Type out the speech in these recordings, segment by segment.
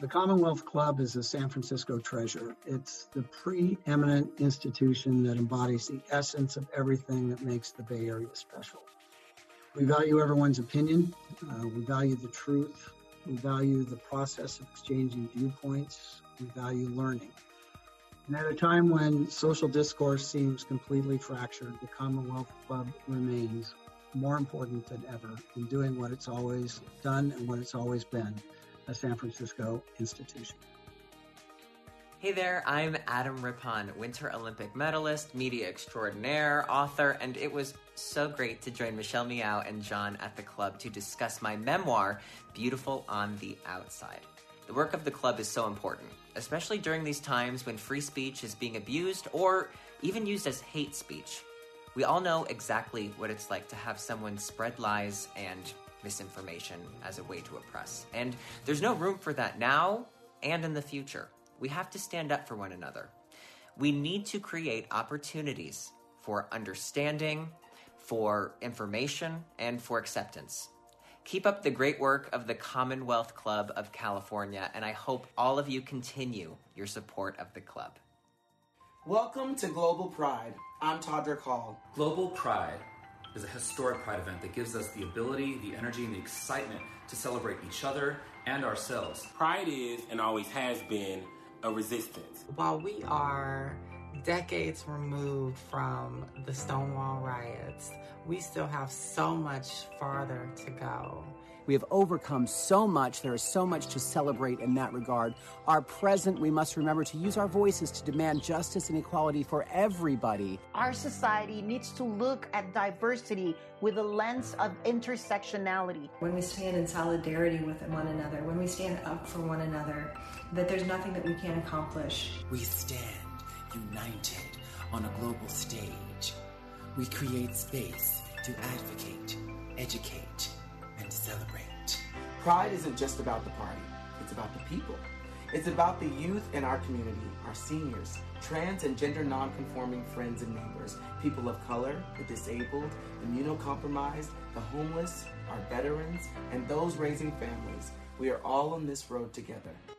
The Commonwealth Club is a San Francisco treasure. It's the preeminent institution that embodies the essence of everything that makes the Bay Area special. We value everyone's opinion. Uh, we value the truth. We value the process of exchanging viewpoints. We value learning. And at a time when social discourse seems completely fractured, the Commonwealth Club remains more important than ever in doing what it's always done and what it's always been a San Francisco institution. Hey there, I'm Adam Rippon, Winter Olympic medalist, media extraordinaire, author, and it was so great to join Michelle Meow and John at the club to discuss my memoir, Beautiful on the Outside. The work of the club is so important, especially during these times when free speech is being abused or even used as hate speech. We all know exactly what it's like to have someone spread lies and misinformation as a way to oppress. And there's no room for that now and in the future. We have to stand up for one another. We need to create opportunities for understanding, for information, and for acceptance. Keep up the great work of the Commonwealth Club of California, and I hope all of you continue your support of the club. Welcome to Global Pride. I'm Todrick Hall. Global Pride is a historic pride event that gives us the ability, the energy, and the excitement to celebrate each other and ourselves. Pride is and always has been a resistance. While we are decades removed from the Stonewall riots, we still have so much farther to go. We have overcome so much. There is so much to celebrate in that regard. Our present, we must remember to use our voices to demand justice and equality for everybody. Our society needs to look at diversity with a lens of intersectionality. When we stand in solidarity with one another, when we stand up for one another, that there's nothing that we can't accomplish. We stand united on a global stage. We create space to advocate, educate, and celebrate. Pride isn't just about the party, it's about the people. It's about the youth in our community, our seniors, trans and gender nonconforming friends and neighbors, people of color, the disabled, immunocompromised, the homeless, our veterans, and those raising families. We are all on this road together.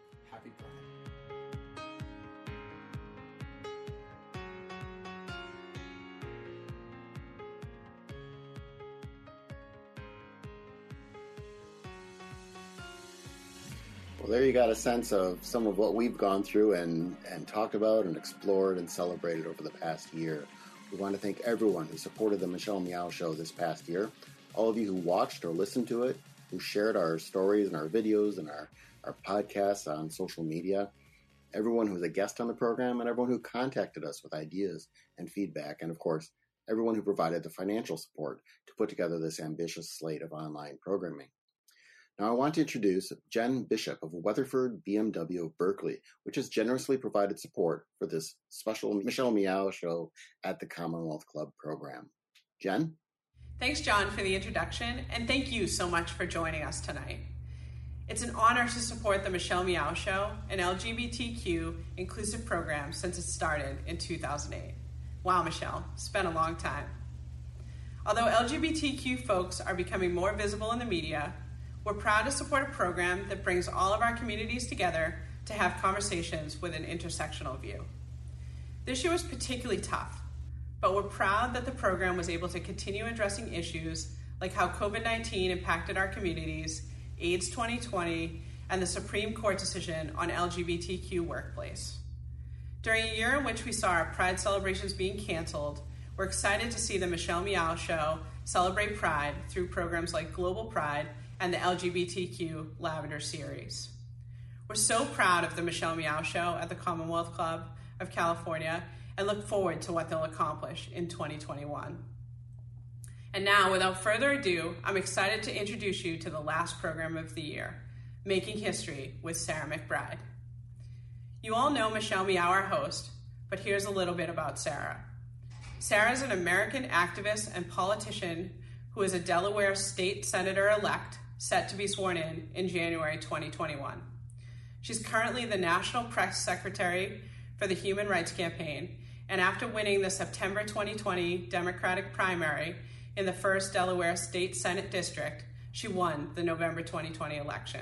Well, there you got a sense of some of what we've gone through and, and talked about and explored and celebrated over the past year. We want to thank everyone who supported the Michelle Meow Show this past year, all of you who watched or listened to it, who shared our stories and our videos and our, our podcasts on social media, everyone who was a guest on the program, and everyone who contacted us with ideas and feedback, and of course, everyone who provided the financial support to put together this ambitious slate of online programming. Now, I want to introduce Jen Bishop of Weatherford BMW Berkeley, which has generously provided support for this special Michelle Meow show at the Commonwealth Club program. Jen? Thanks, John, for the introduction, and thank you so much for joining us tonight. It's an honor to support the Michelle Meow Show, an LGBTQ inclusive program since it started in 2008. Wow, Michelle, it's been a long time. Although LGBTQ folks are becoming more visible in the media, we're proud to support a program that brings all of our communities together to have conversations with an intersectional view. This year was particularly tough, but we're proud that the program was able to continue addressing issues like how COVID 19 impacted our communities, AIDS 2020, and the Supreme Court decision on LGBTQ workplace. During a year in which we saw our Pride celebrations being canceled, we're excited to see the Michelle Meow Show celebrate Pride through programs like Global Pride and the LGBTQ Lavender Series. We're so proud of the Michelle Meow Show at the Commonwealth Club of California and look forward to what they'll accomplish in 2021. And now, without further ado, I'm excited to introduce you to the last program of the year, Making History with Sarah McBride. You all know Michelle Meow, our host, but here's a little bit about Sarah. Sarah is an American activist and politician who is a Delaware state senator elect set to be sworn in in January 2021. She's currently the National Press Secretary for the Human Rights Campaign, and after winning the September 2020 Democratic primary in the 1st Delaware State Senate District, she won the November 2020 election.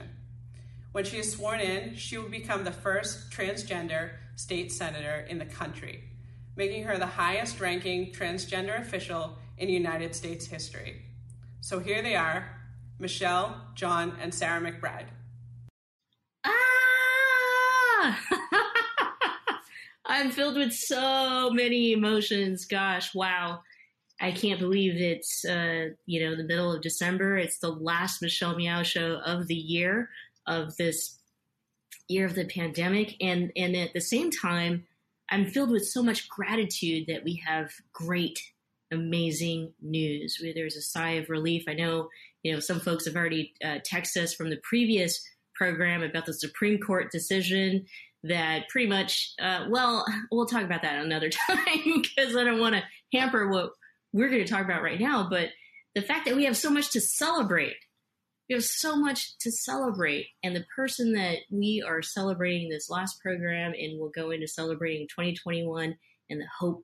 When she is sworn in, she will become the first transgender state senator in the country, making her the highest ranking transgender official in United States history. So here they are Michelle, John, and Sarah McBride. Ah! I'm filled with so many emotions. Gosh, wow. I can't believe it's, uh, you know, the middle of December. It's the last Michelle Meow show of the year, of this year of the pandemic. And, and at the same time, I'm filled with so much gratitude that we have great, amazing news. There's a sigh of relief. I know, you know, some folks have already uh, texted us from the previous program about the Supreme Court decision that pretty much, uh, well, we'll talk about that another time because I don't want to hamper what we're going to talk about right now. But the fact that we have so much to celebrate, we have so much to celebrate. And the person that we are celebrating this last program and will go into celebrating 2021 and the hope,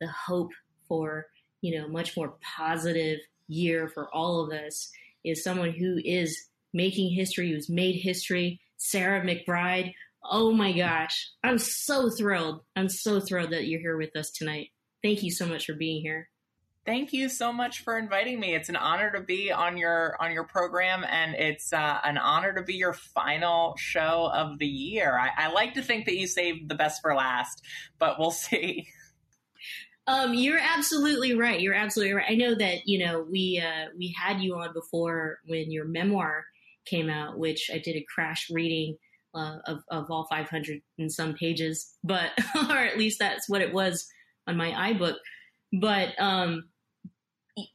the hope for, you know, much more positive year for all of us is someone who is making history, who's made history, Sarah McBride. Oh my gosh. I'm so thrilled. I'm so thrilled that you're here with us tonight. Thank you so much for being here. Thank you so much for inviting me. It's an honor to be on your on your program, and it's uh, an honor to be your final show of the year. I, I like to think that you saved the best for last, but we'll see. Um, you're absolutely right. You're absolutely right. I know that you know we uh, we had you on before when your memoir came out, which I did a crash reading uh, of of all 500 and some pages, but or at least that's what it was on my iBook. But um,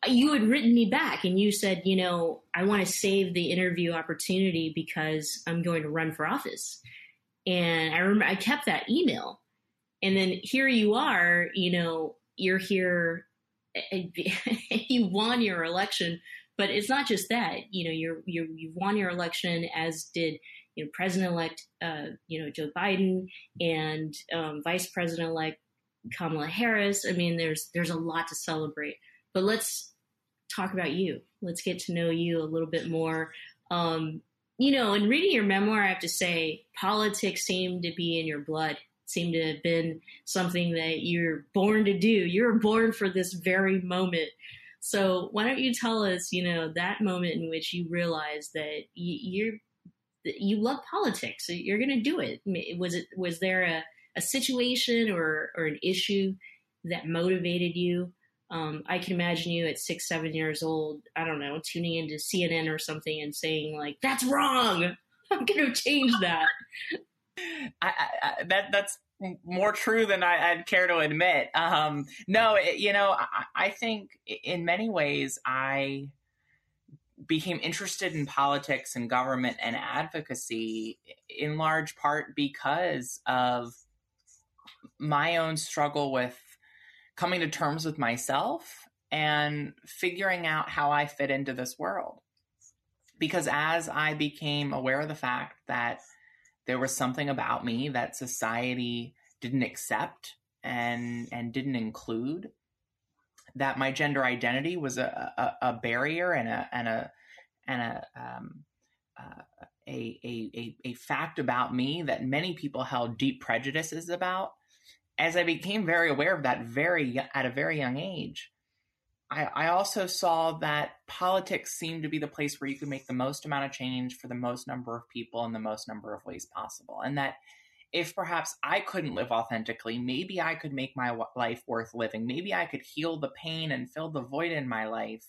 you had written me back and you said, you know, I want to save the interview opportunity because I'm going to run for office. And I remember I kept that email. And then here you are, you know, you're here, you won your election, but it's not just that, you know, you're, you're, you've won your election as did, you know, President-elect, uh, you know, Joe Biden and um, Vice President-elect Kamala Harris. I mean, there's, there's a lot to celebrate, but let's talk about you. Let's get to know you a little bit more. Um, you know, in reading your memoir, I have to say, politics seemed to be in your blood, seemed to have been something that you're born to do. You're born for this very moment. So why don't you tell us, you know, that moment in which you realized that you, you're, you love politics, so you're going to do it. Was it, was there a, a situation or, or an issue that motivated you? Um, I can imagine you at six, seven years old, I don't know, tuning into CNN or something and saying like, "That's wrong. I'm going to change that." I, I, that that's more true than I, would care to admit. Um, no, it, you know, I, I think in many ways I became interested in politics and government and advocacy in large part because of my own struggle with coming to terms with myself and figuring out how I fit into this world. Because as I became aware of the fact that there was something about me that society didn't accept and and didn't include, that my gender identity was a, a, a barrier and a and a and a um, uh, a, a, a fact about me that many people held deep prejudices about. As I became very aware of that very at a very young age, I, I also saw that politics seemed to be the place where you could make the most amount of change for the most number of people in the most number of ways possible, and that if perhaps I couldn't live authentically, maybe I could make my life worth living. Maybe I could heal the pain and fill the void in my life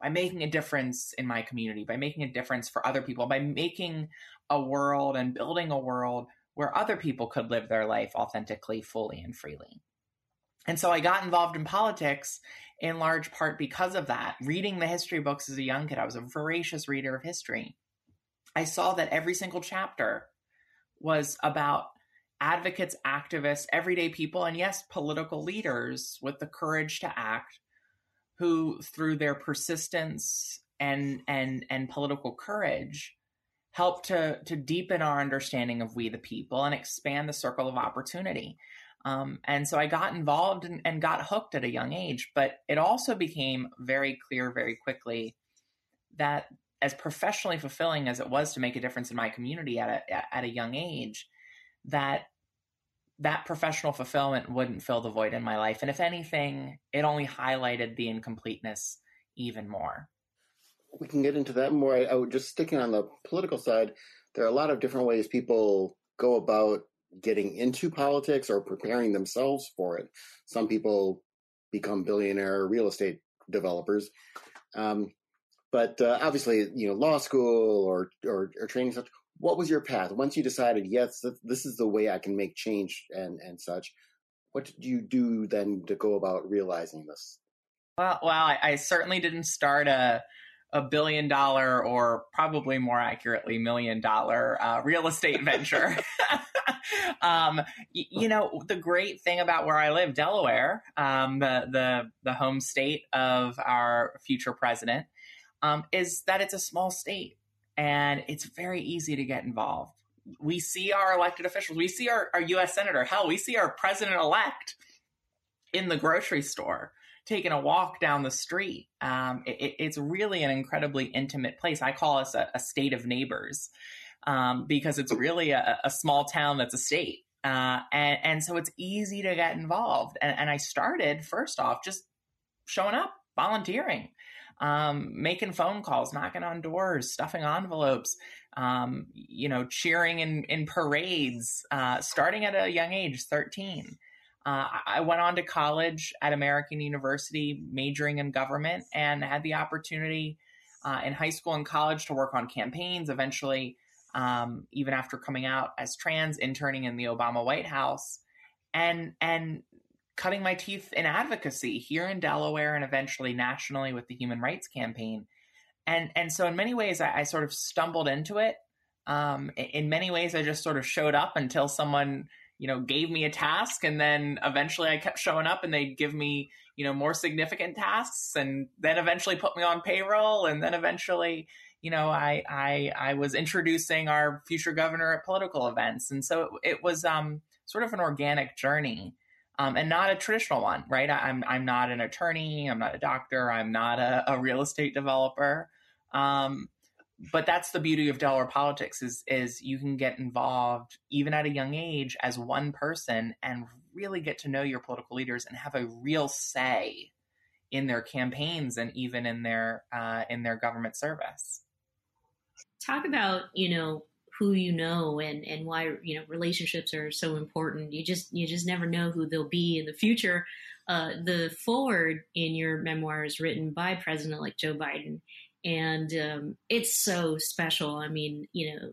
by making a difference in my community, by making a difference for other people, by making a world and building a world where other people could live their life authentically, fully, and freely. And so I got involved in politics in large part because of that. Reading the history books as a young kid, I was a voracious reader of history. I saw that every single chapter was about advocates, activists, everyday people, and yes, political leaders with the courage to act who through their persistence and and and political courage help to to deepen our understanding of we the people and expand the circle of opportunity. Um, and so I got involved and, and got hooked at a young age, but it also became very clear very quickly that as professionally fulfilling as it was to make a difference in my community at a at a young age, that that professional fulfillment wouldn't fill the void in my life. And if anything, it only highlighted the incompleteness even more. We can get into that more. I, I would just sticking on the political side. There are a lot of different ways people go about getting into politics or preparing themselves for it. Some people become billionaire real estate developers. Um, but uh, obviously, you know, law school or, or, or training such. What was your path once you decided? Yes, this is the way I can make change and and such. What did you do then to go about realizing this? Well, well, I, I certainly didn't start a a billion dollar or probably more accurately million dollar uh, real estate venture. um, y- you know, the great thing about where I live, Delaware, um, the the the home state of our future president, um, is that it's a small state and it's very easy to get involved. We see our elected officials, we see our, our U.S. senator, hell, we see our president elect in the grocery store taking a walk down the street. Um, it, it's really an incredibly intimate place. I call us a, a state of neighbors um, because it's really a, a, small town that's a state. Uh, and, and, so it's easy to get involved. And, and I started, first off, just showing up, volunteering um, making phone calls, knocking on doors, stuffing envelopes, um, you know, cheering in, in parades, uh, starting at a young age, 13. Uh, I went on to college at American University, majoring in government, and had the opportunity uh, in high school and college to work on campaigns. Eventually, um, even after coming out as trans, interning in the Obama White House, and and cutting my teeth in advocacy here in Delaware and eventually nationally with the Human Rights Campaign. And and so in many ways, I, I sort of stumbled into it. Um, in many ways, I just sort of showed up until someone you know gave me a task, and then eventually I kept showing up, and they'd give me you know more significant tasks, and then eventually put me on payroll, and then eventually you know I I I was introducing our future governor at political events, and so it, it was um, sort of an organic journey um, and not a traditional one, right? I'm I'm not an attorney, I'm not a doctor, I'm not a, a real estate developer. Um, but that's the beauty of Delaware politics is is you can get involved even at a young age as one person and really get to know your political leaders and have a real say in their campaigns and even in their uh, in their government service. Talk about you know who you know and and why you know relationships are so important. You just you just never know who they'll be in the future. Uh, the forward in your memoir is written by President-elect Joe Biden, and um, it's so special. I mean, you know,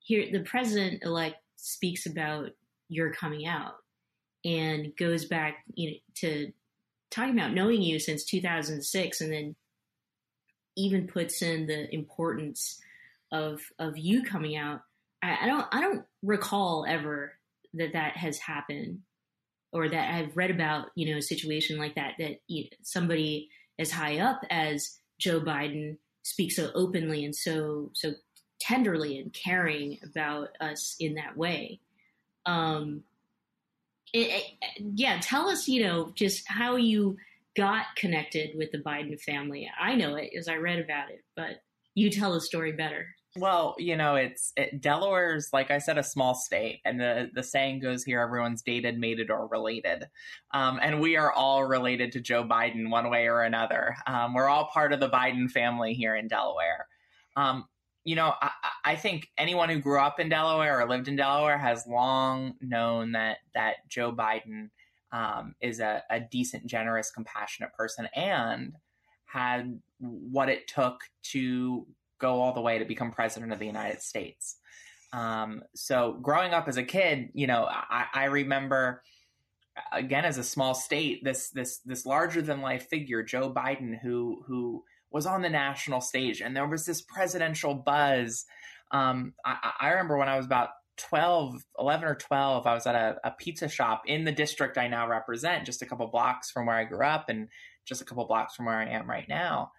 here the president-elect speaks about your coming out and goes back, you know, to talking about knowing you since 2006, and then even puts in the importance of of you coming out. I, I don't I don't recall ever that that has happened or that I've read about you know a situation like that that you know, somebody as high up as Joe Biden speaks so openly and so so tenderly and caring about us in that way. Um, it, it, yeah, tell us, you know, just how you got connected with the Biden family. I know it as I read about it, but you tell the story better. Well, you know, it's it, Delaware's like I said, a small state, and the the saying goes here: everyone's dated, mated, or related, um, and we are all related to Joe Biden one way or another. Um, we're all part of the Biden family here in Delaware. Um, you know, I, I, think anyone who grew up in Delaware or lived in Delaware has long known that that Joe Biden um, is a, a decent, generous, compassionate person, and had what it took to go all the way to become president of the United States. Um, so growing up as a kid, you know, I, I remember again as a small state, this this this larger than life figure, Joe Biden, who who was on the national stage, and there was this presidential buzz. Um, I, I remember when I was about 12, 11 or 12, I was at a, a, pizza shop in the district I now represent, just a couple blocks from where I grew up and just a couple blocks from where I am right now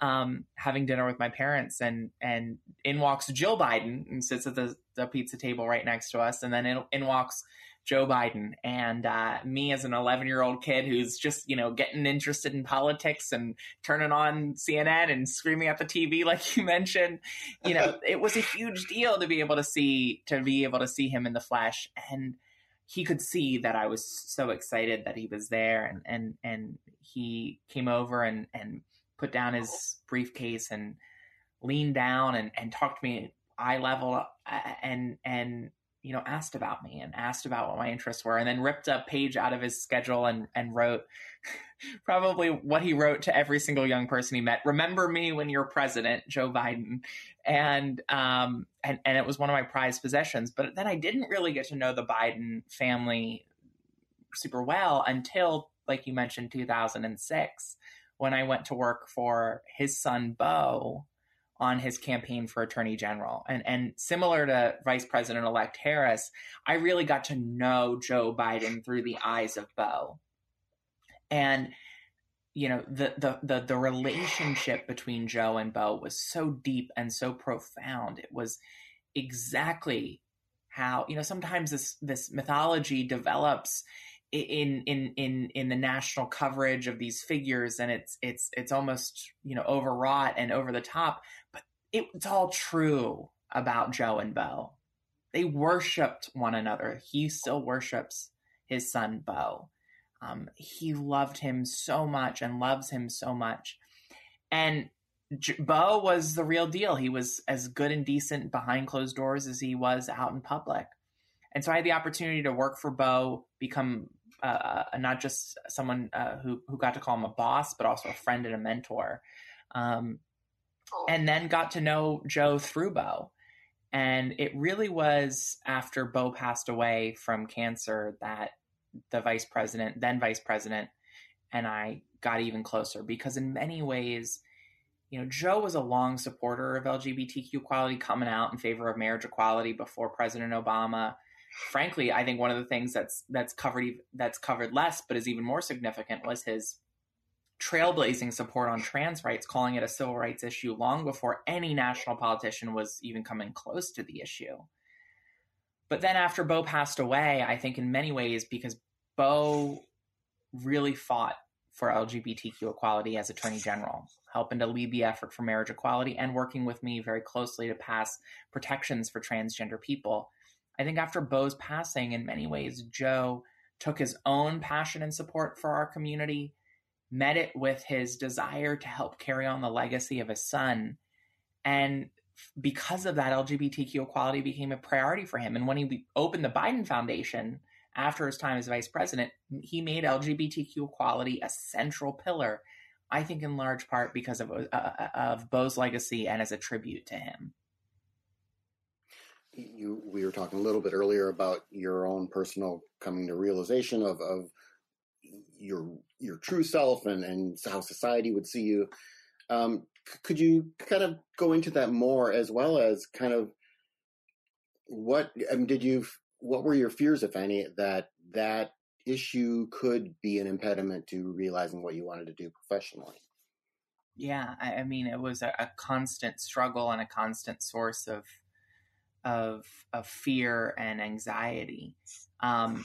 um, having dinner with my parents, and and in walks Jill Biden and sits at the, the pizza table right next to us, and then in, in walks Joe Biden. And uh, me, as an 11 year old kid who's just, you know, getting interested in politics and turning on CNN and screaming at the TV, like you mentioned, you know, it was a huge deal to be able to see to be able to see him in the flesh. And he could see that I was so excited that he was there, and and and he came over and and put down his briefcase and leaned down and and talked to me eye level uh, and and you know asked about me and asked about what my interests were and then ripped a page out of his schedule and and wrote probably what he wrote to every single young person he met. Remember me when you're president joe biden. And um and and it was one of my prized possessions. But then i didn't really get to know the biden family super well until like you mentioned 2006 when i went to work for his son bo on his campaign for attorney general. And and similar to Vice President elect Harris, I really got to know Joe Biden through the eyes of Bo. And you know, the the the the relationship between Joe and Bo was so deep and so profound. It was exactly how, you know, sometimes this this mythology develops in in in in the national coverage of these figures and it's it's it's almost you know overwrought and over the top but it, it's all true about joe and bo they worshiped one another. He still worships his son bo um, he loved him so much and loves him so much. And J- bo was the real deal. He was as good and decent behind closed doors as he was out in public. And so I had the opportunity to work for Bo, become uh, not just someone uh, who who got to call him a boss, but also a friend and a mentor. Um, and then got to know Joe through Bo. And it really was after Bo passed away from cancer that the vice president, then vice president, and I got even closer because in many ways, you know, Joe was a long supporter of LGBTQ equality, coming out in favor of marriage equality before President Obama frankly, I think one of the things that's that's covered that's covered less, but is even more significant, was his trailblazing support on trans rights, calling it a civil rights issue long before any national politician was even coming close to the issue. But then after Bo passed away, I think in many ways because Bo really fought for LGBTQ equality as Attorney General, helping to lead the effort for marriage equality and working with me very closely to pass protections for transgender people I think after Bo's passing, in many ways, Joe took his own passion and support for our community, met it with his desire to help carry on the legacy of his son. And because of that, LGBTQ equality became a priority for him. And when he opened the Biden Foundation after his time as vice president, he made LGBTQ equality a central pillar. I think in large part because of uh, of Bo's legacy and as a tribute to him you we were talking a little bit earlier about your own personal coming to realization of of your your true self and and how society would see you. Um, could you kind of go into that more as well as kind of what I mean, did you what were your fears if any that that issue could be an impediment to realizing what you wanted to do professionally? Yeah i, I mean it was a, a constant struggle and a constant source of of of fear and anxiety. Um,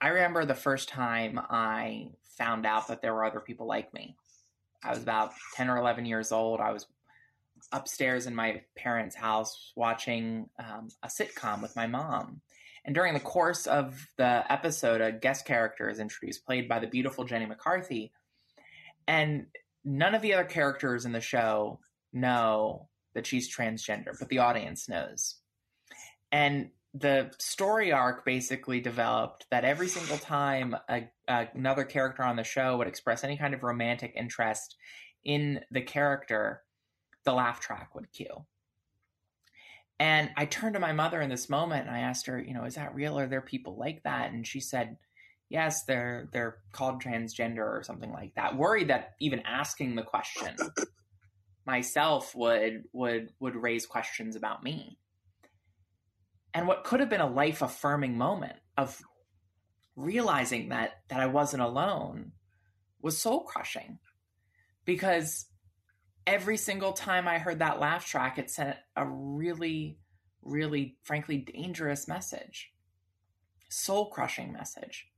I remember the first time I found out that there were other people like me. I was about ten or eleven years old. I was upstairs in my parents' house watching um, a sitcom with my mom. And during the course of the episode, a guest character is introduced, played by the beautiful Jenny McCarthy. And none of the other characters in the show know that she's transgender, but the audience knows. And the story arc basically developed that every single time a, a, another character on the show would express any kind of romantic interest in the character, the laugh track would cue. And I turned to my mother in this moment and I asked her, you know, is that real? Are there people like that? And she said, yes, they're they're called transgender or something like that. Worried that even asking the question myself would would would raise questions about me and what could have been a life affirming moment of realizing that that I wasn't alone was soul crushing because every single time I heard that laugh track it sent a really really frankly dangerous message soul crushing message.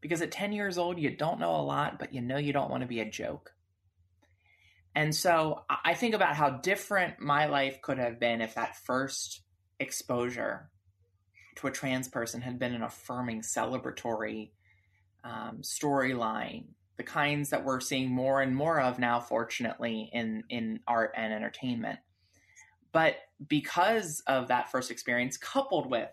Because at 10 years old, you don't know a lot, but you know you don't want to be a joke. And so I think about how different my life could have been if that first exposure to a trans person had been an affirming, celebratory um, storyline, the kinds that we're seeing more and more of now, fortunately, in, in art and entertainment. But because of that first experience, coupled with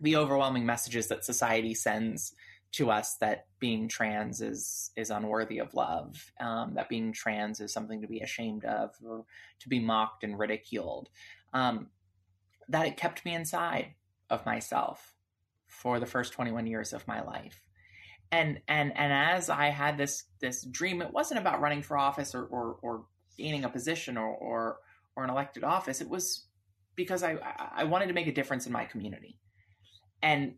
the overwhelming messages that society sends to us that being trans is is unworthy of love, um, that being trans is something to be ashamed of or to be mocked and ridiculed, um, that it kept me inside of myself for the first 21 years of my life. And and and as I had this this dream, it wasn't about running for office or or, or gaining a position or, or or an elected office. It was because I I wanted to make a difference in my community. And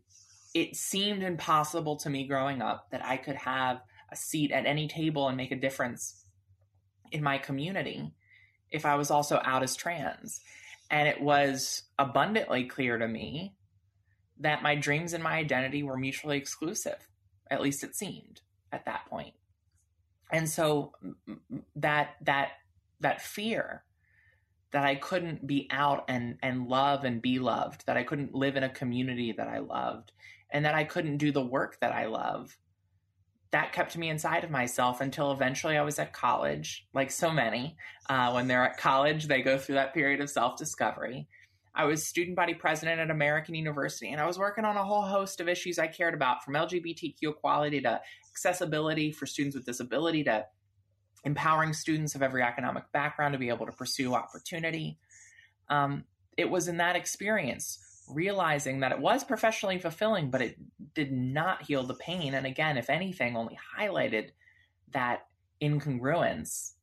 it seemed impossible to me growing up that I could have a seat at any table and make a difference in my community if I was also out as trans. And it was abundantly clear to me that my dreams and my identity were mutually exclusive. At least it seemed at that point. And so that that that fear that I couldn't be out and and love and be loved, that I couldn't live in a community that I loved, and that I couldn't do the work that I love. That kept me inside of myself until eventually I was at college, like so many. Uh, when they're at college, they go through that period of self discovery. I was student body president at American University, and I was working on a whole host of issues I cared about from LGBTQ equality to accessibility for students with disability to empowering students of every economic background to be able to pursue opportunity. Um, it was in that experience, realizing that it was professionally fulfilling, but it did not heal the pain. And again, if anything, only highlighted that incongruence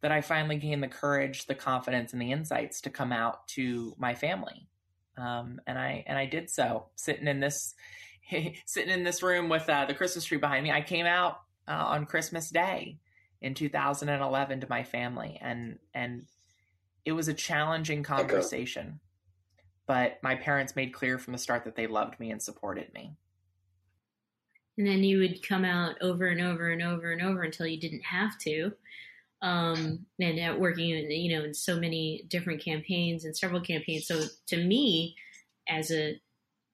that I finally gained the courage, the confidence, and the insights to come out to my family. Um, and I and I did so, sitting in this sitting in this room with uh, the Christmas tree behind me. I came out uh, on Christmas Day in 2011 to my family and and it was a challenging conversation but my parents made clear from the start that they loved me and supported me. And then you would come out over and over and over and over until you didn't have to. Um, and uh, working in you know in so many different campaigns and several campaigns. So to me as a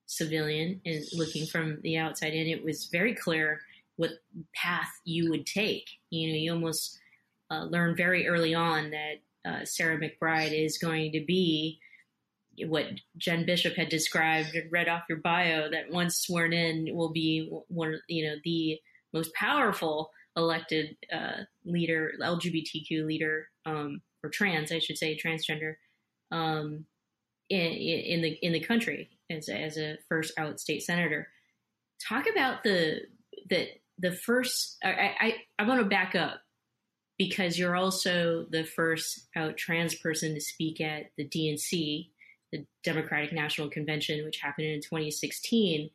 civilian and looking from the outside in it was very clear what path you would take. You know, you almost uh, learn very early on that uh, Sarah McBride is going to be what Jen Bishop had described, and read off your bio, that once sworn in will be one, you know, the most powerful elected uh, leader, LGBTQ leader, um, or trans, I should say, transgender, um, in, in the in the country as as a first out state senator. Talk about the that the first, I, I, I want to back up because you're also the first out trans person to speak at the DNC, the Democratic National Convention, which happened in 2016.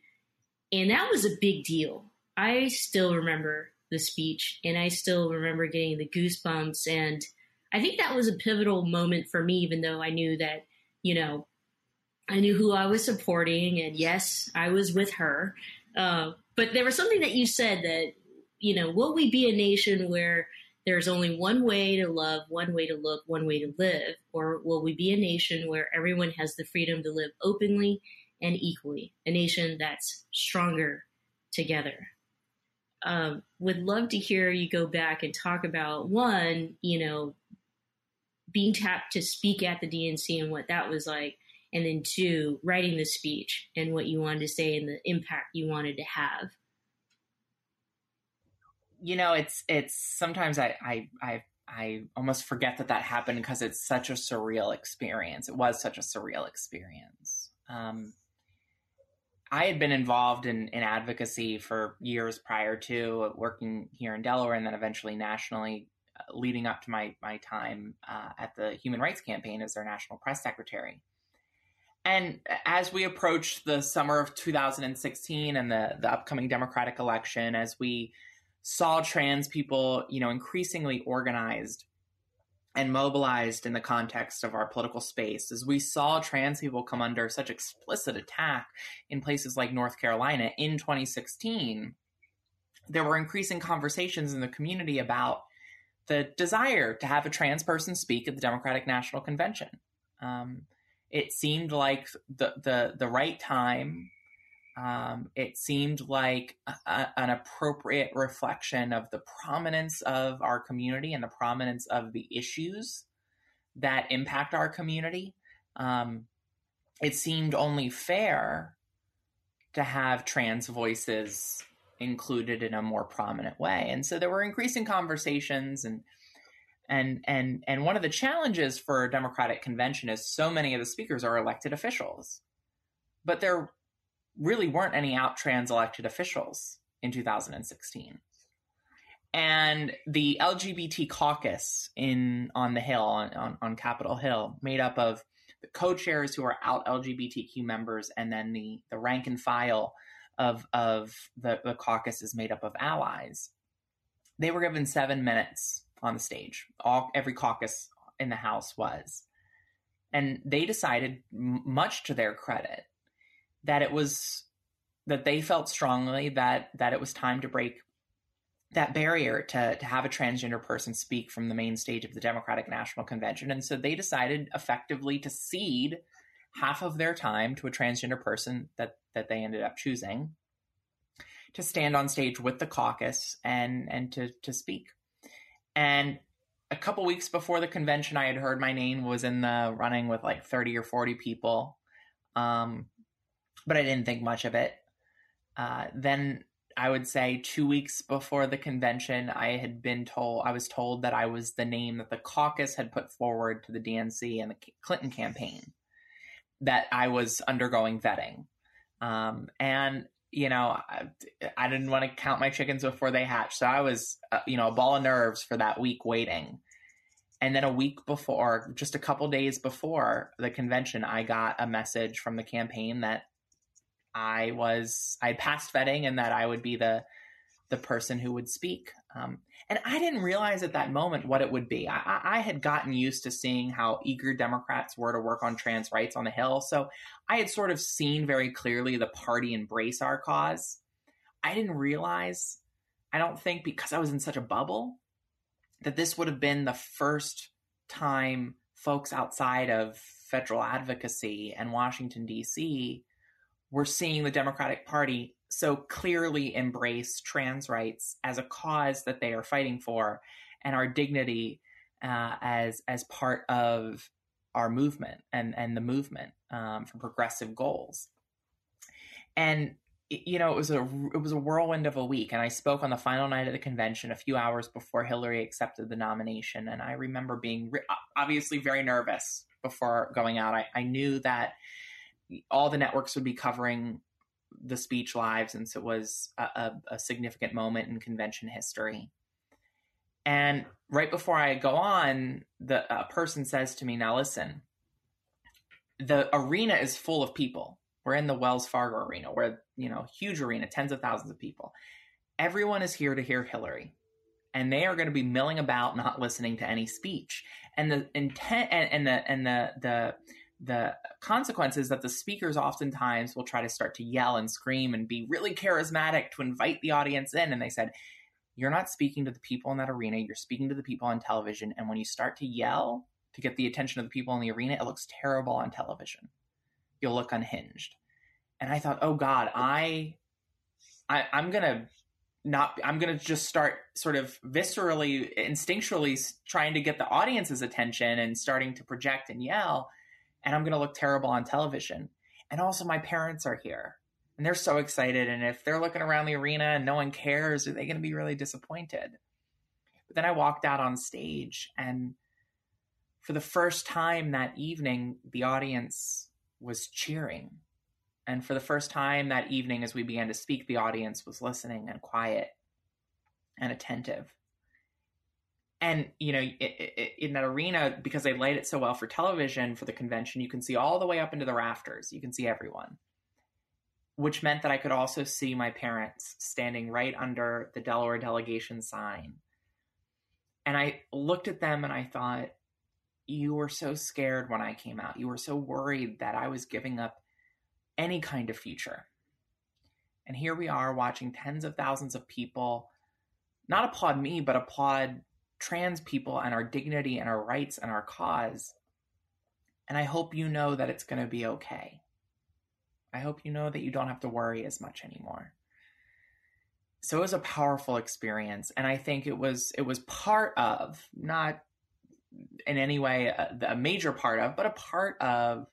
And that was a big deal. I still remember the speech and I still remember getting the goosebumps. And I think that was a pivotal moment for me, even though I knew that, you know, I knew who I was supporting. And yes, I was with her. Uh, but there was something that you said that, you know, will we be a nation where there's only one way to love, one way to look, one way to live? Or will we be a nation where everyone has the freedom to live openly and equally? A nation that's stronger together. Um, would love to hear you go back and talk about one, you know, being tapped to speak at the DNC and what that was like, and then two, writing the speech and what you wanted to say and the impact you wanted to have. You know, it's it's sometimes I I I, I almost forget that that happened because it's such a surreal experience. It was such a surreal experience. Um, I had been involved in, in advocacy for years prior to working here in Delaware and then eventually nationally, uh, leading up to my my time uh, at the Human Rights Campaign as their national press secretary. And as we approach the summer of 2016 and the, the upcoming Democratic election, as we saw trans people, you know, increasingly organized and mobilized in the context of our political space as we saw trans people come under such explicit attack in places like North Carolina in 2016 there were increasing conversations in the community about the desire to have a trans person speak at the Democratic National Convention. Um, it seemed like the the the right time. Um, it seemed like a, an appropriate reflection of the prominence of our community and the prominence of the issues that impact our community. Um, it seemed only fair to have trans voices included in a more prominent way. And so there were increasing conversations and and and and one of the challenges for a democratic convention is so many of the speakers are elected officials. But there really weren't any out trans elected officials in 2016. And the LGBT caucus in on the Hill on, on, Capitol Hill, made up of the co-chairs who are out LGBTQ members, and then the the rank and file of of the, the caucus is made up of allies. They were given seven minutes on the stage. All every caucus in the House was, and they decided, much to their credit, that it was that they felt strongly that that it was time to break that barrier to, to have a transgender person speak from the main stage of the Democratic National Convention. And so they decided effectively to cede half of their time to a transgender person that that they ended up choosing to stand on stage with the caucus and and to to speak. And a couple weeks before the convention, I had heard my name was in the running with like thirty or forty people, um, but I didn't think much of it. Uh, then I would say two weeks before the convention, I had been told I was told that I was the name that the caucus had put forward to the DNC and the Clinton campaign that I was undergoing vetting. Um, and you know, I, I, didn't want to count my chickens before they hatched, so I was, uh, you know, a ball of nerves for that week waiting. And then a week before, just a couple days before the convention, I got a message from the campaign that I was I passed vetting and that I would be the the person who would speak. Um, and I didn't realize at that moment what it would be. I, I, had gotten used to seeing how eager Democrats were to work on trans rights on the Hill. So I had sort of seen very clearly the party embrace our cause. I didn't realize, I don't think because I was in such a bubble, that this would have been the first time folks outside of federal advocacy and Washington, D.C. were seeing the Democratic Party so clearly embrace trans rights as a cause that they are fighting for and our dignity uh, as as part of our movement and and the movement um, for progressive goals. And you know it was a it was a whirlwind of a week and i spoke on the final night of the convention a few hours before hillary accepted the nomination and i remember being re- obviously very nervous before going out. I, I knew that all the networks would be covering the speech live since it was a, a, a significant moment in convention history. And right before I go on, the person says to me, "Now listen, the arena is full of people. We're in the Wells Fargo arena, where you know, huge arena, tens of thousands of people. Everyone is here to hear Hillary." and they are going to be milling about not listening to any speech and the intent and, and the and the the the consequences that the speakers oftentimes will try to start to yell and scream and be really charismatic to invite the audience in. And they said, You're not speaking to the people in that arena, you're speaking to the people on television. And when you start to yell to get the attention of the people in the arena, it looks terrible on television. You'll look unhinged. And I thought, oh God, I, I I'm gonna not i'm going to just start sort of viscerally instinctually trying to get the audience's attention and starting to project and yell and I'm going to look terrible on television. And also, my parents are here and they're so excited. And if they're looking around the arena and no one cares, are they going to be really disappointed? But then I walked out on stage, and for the first time that evening, the audience was cheering. And for the first time that evening, as we began to speak, the audience was listening and quiet and attentive and you know in that arena because they laid it so well for television for the convention you can see all the way up into the rafters you can see everyone which meant that i could also see my parents standing right under the delaware delegation sign and i looked at them and i thought you were so scared when I came out. You were so worried that I was giving up any kind of future. And here we are watching tens of thousands of people not applaud me, but applaud trans people and our dignity and our rights and our cause. And I hope you know that it's going to be okay. I hope you know that you don't have to worry as much anymore. So it was a powerful experience and I think it was it was part of not in any way a, a major part of, but a part of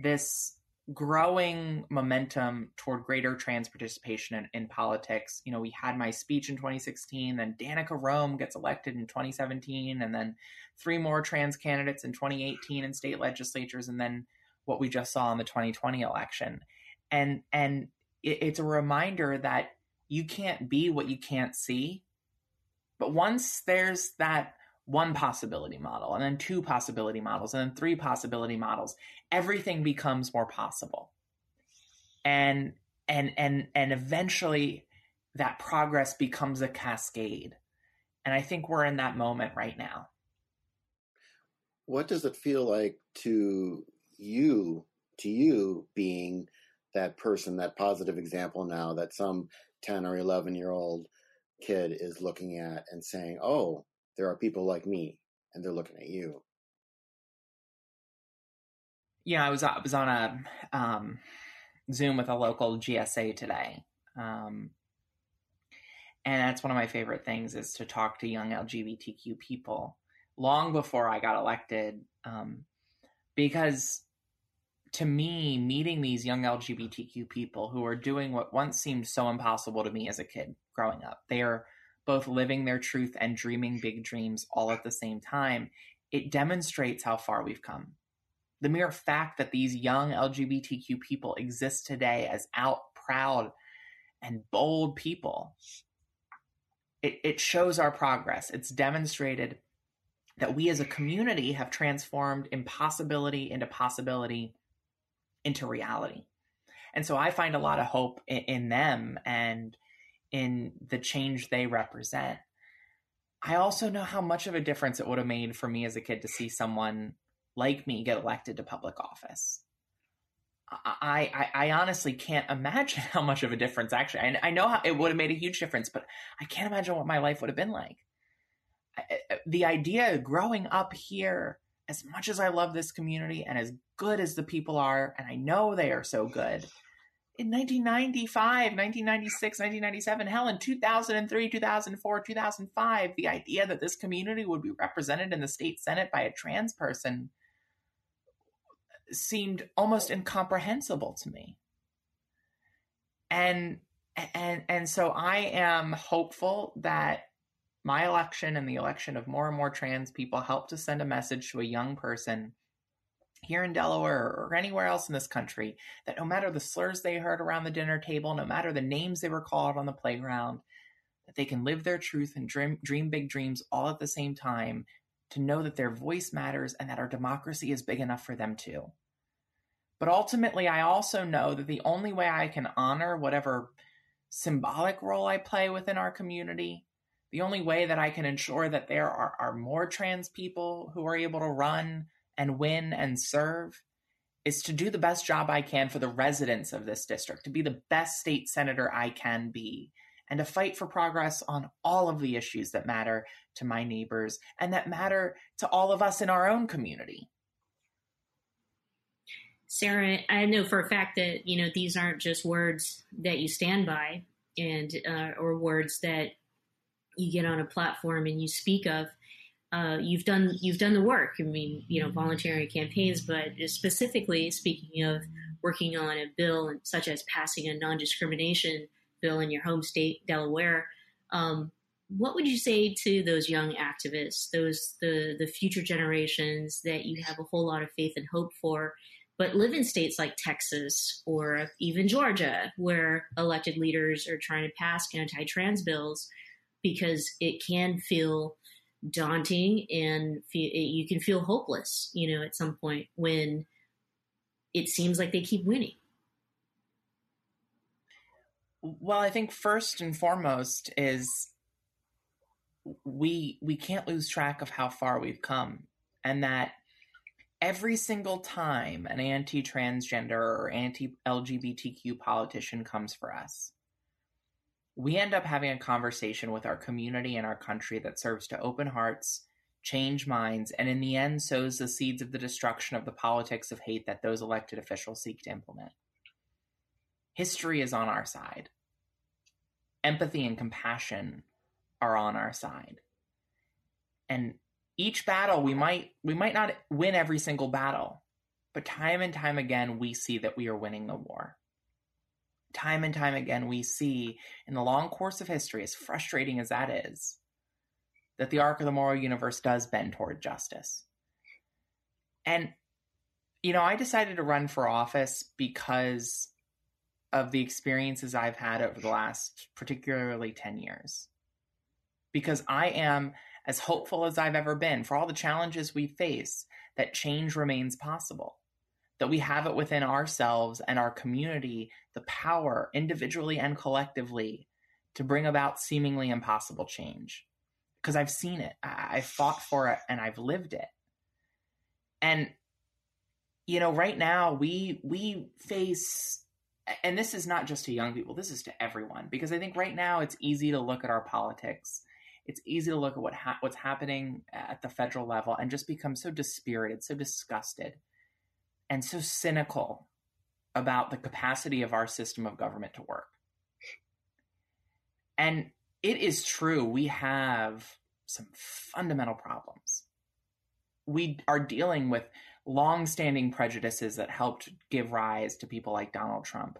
this growing momentum toward greater trans participation in, in, politics. You know, we had my speech in 2016, then Danica Roem gets elected in 2017, and then three more trans candidates in 2018 in state legislatures, and then what we just saw in the 2020 election. And and it, it's a reminder that you can't be what you can't see. But once there's that one possibility model and then two possibility models and then three possibility models everything becomes more possible. And and and and eventually that progress becomes a cascade. And i think we're in that moment right now. What does it feel like to you to you being that person that positive example now that some 10 or 11 year old kid is looking at and saying oh there are people like me and they're looking at you. Yeah, I was I was on a um, Zoom with a local GSA today, um, and that's one of my favorite things is to talk to young LGBTQ people long before I got elected, um, because to me, meeting these young LGBTQ people who are doing what once seemed so impossible to me as a kid growing up, they are both living their truth and dreaming big dreams all at the same time, it demonstrates how far we've come. The mere fact that these young LGBTQ people exist today as out, proud, and bold people, it, it shows our progress. It's demonstrated that we as a community have transformed impossibility into possibility into reality. And so I find a lot of hope in, in them and in the change they represent. I also know how much of a difference it would have made for me as a kid to see someone like me get elected to public office. I, I, I honestly can't imagine how much of a difference actually. I, I know how it would have made a huge difference, but I can't imagine what my life would have been like. The idea of growing up here, as much as I love this community and as good as the people are, and I know they are so good, in 1995, 1996, 1997, hell, in 2003, 2004, 2005, the idea that this community would be represented in the state senate by a trans person seemed almost incomprehensible to me. And and and so I am hopeful that my election and the election of more and more trans people help to send a message to a young person here in Delaware or anywhere else in this country that no matter the slurs they heard around the dinner table, no matter the names they were called on the playground, that they can live their truth and dream, dream big dreams all at the same time to know that their voice matters and that our democracy is big enough for them too. But ultimately, I also know that the only way I can honor whatever symbolic role I play within our community, the only way that I can ensure that there are, are more trans people who are able to run and win and serve is to do the best job I can for the residents of this district, to be the best state senator I can be, and to fight for progress on all of the issues that matter to my neighbors and that matter to all of us in our own community. Sarah, I know for a fact that you know these aren't just words that you stand by, and uh, or words that you get on a platform and you speak of uh, you've done you've done the work. I mean, you know, voluntary campaigns, but specifically speaking of working on a bill such as passing a non-discrimination bill in your home state, Delaware. Um, what would you say to those young activists, those the the future generations that you have a whole lot of faith and hope for, but live in states like Texas or even Georgia, where elected leaders are trying to pass anti-trans bills because it can feel daunting and feel, you can feel hopeless, you know, at some point when it seems like they keep winning. Well, I think first and foremost is we we can't lose track of how far we've come and that every single time an anti transgender or anti LGBTQ politician comes for us, we end up having a conversation with our community and our country that serves to open hearts, change minds, and in the end sows the seeds of the destruction of the politics of hate that those elected officials seek to implement. History is on our side. Empathy and compassion are on our side. And each battle we might we might not win every single battle, but time and time again we see that we are winning the war time and time again, we see in the long course of history, as frustrating as that is, that the arc of the moral universe does bend toward justice. And, you know, I decided to run for office because of the experiences I've had over the last particularly 10 years. Because I am as hopeful as I've ever been for all the challenges we face that change remains possible that we have it within ourselves and our community the power, individually and collectively, to bring about seemingly impossible change. Because I've seen it, I've fought for it, and I've lived it. And you know, right now we we face and this is not just to young people this is to everyone because i think right now it's easy to look at our politics it's easy to look at what ha- what's happening at the federal level and just become so dispirited so disgusted and so cynical about the capacity of our system of government to work. And it is true, we have some fundamental problems. We are dealing with long-standing prejudices that helped give rise to people like Donald Trump.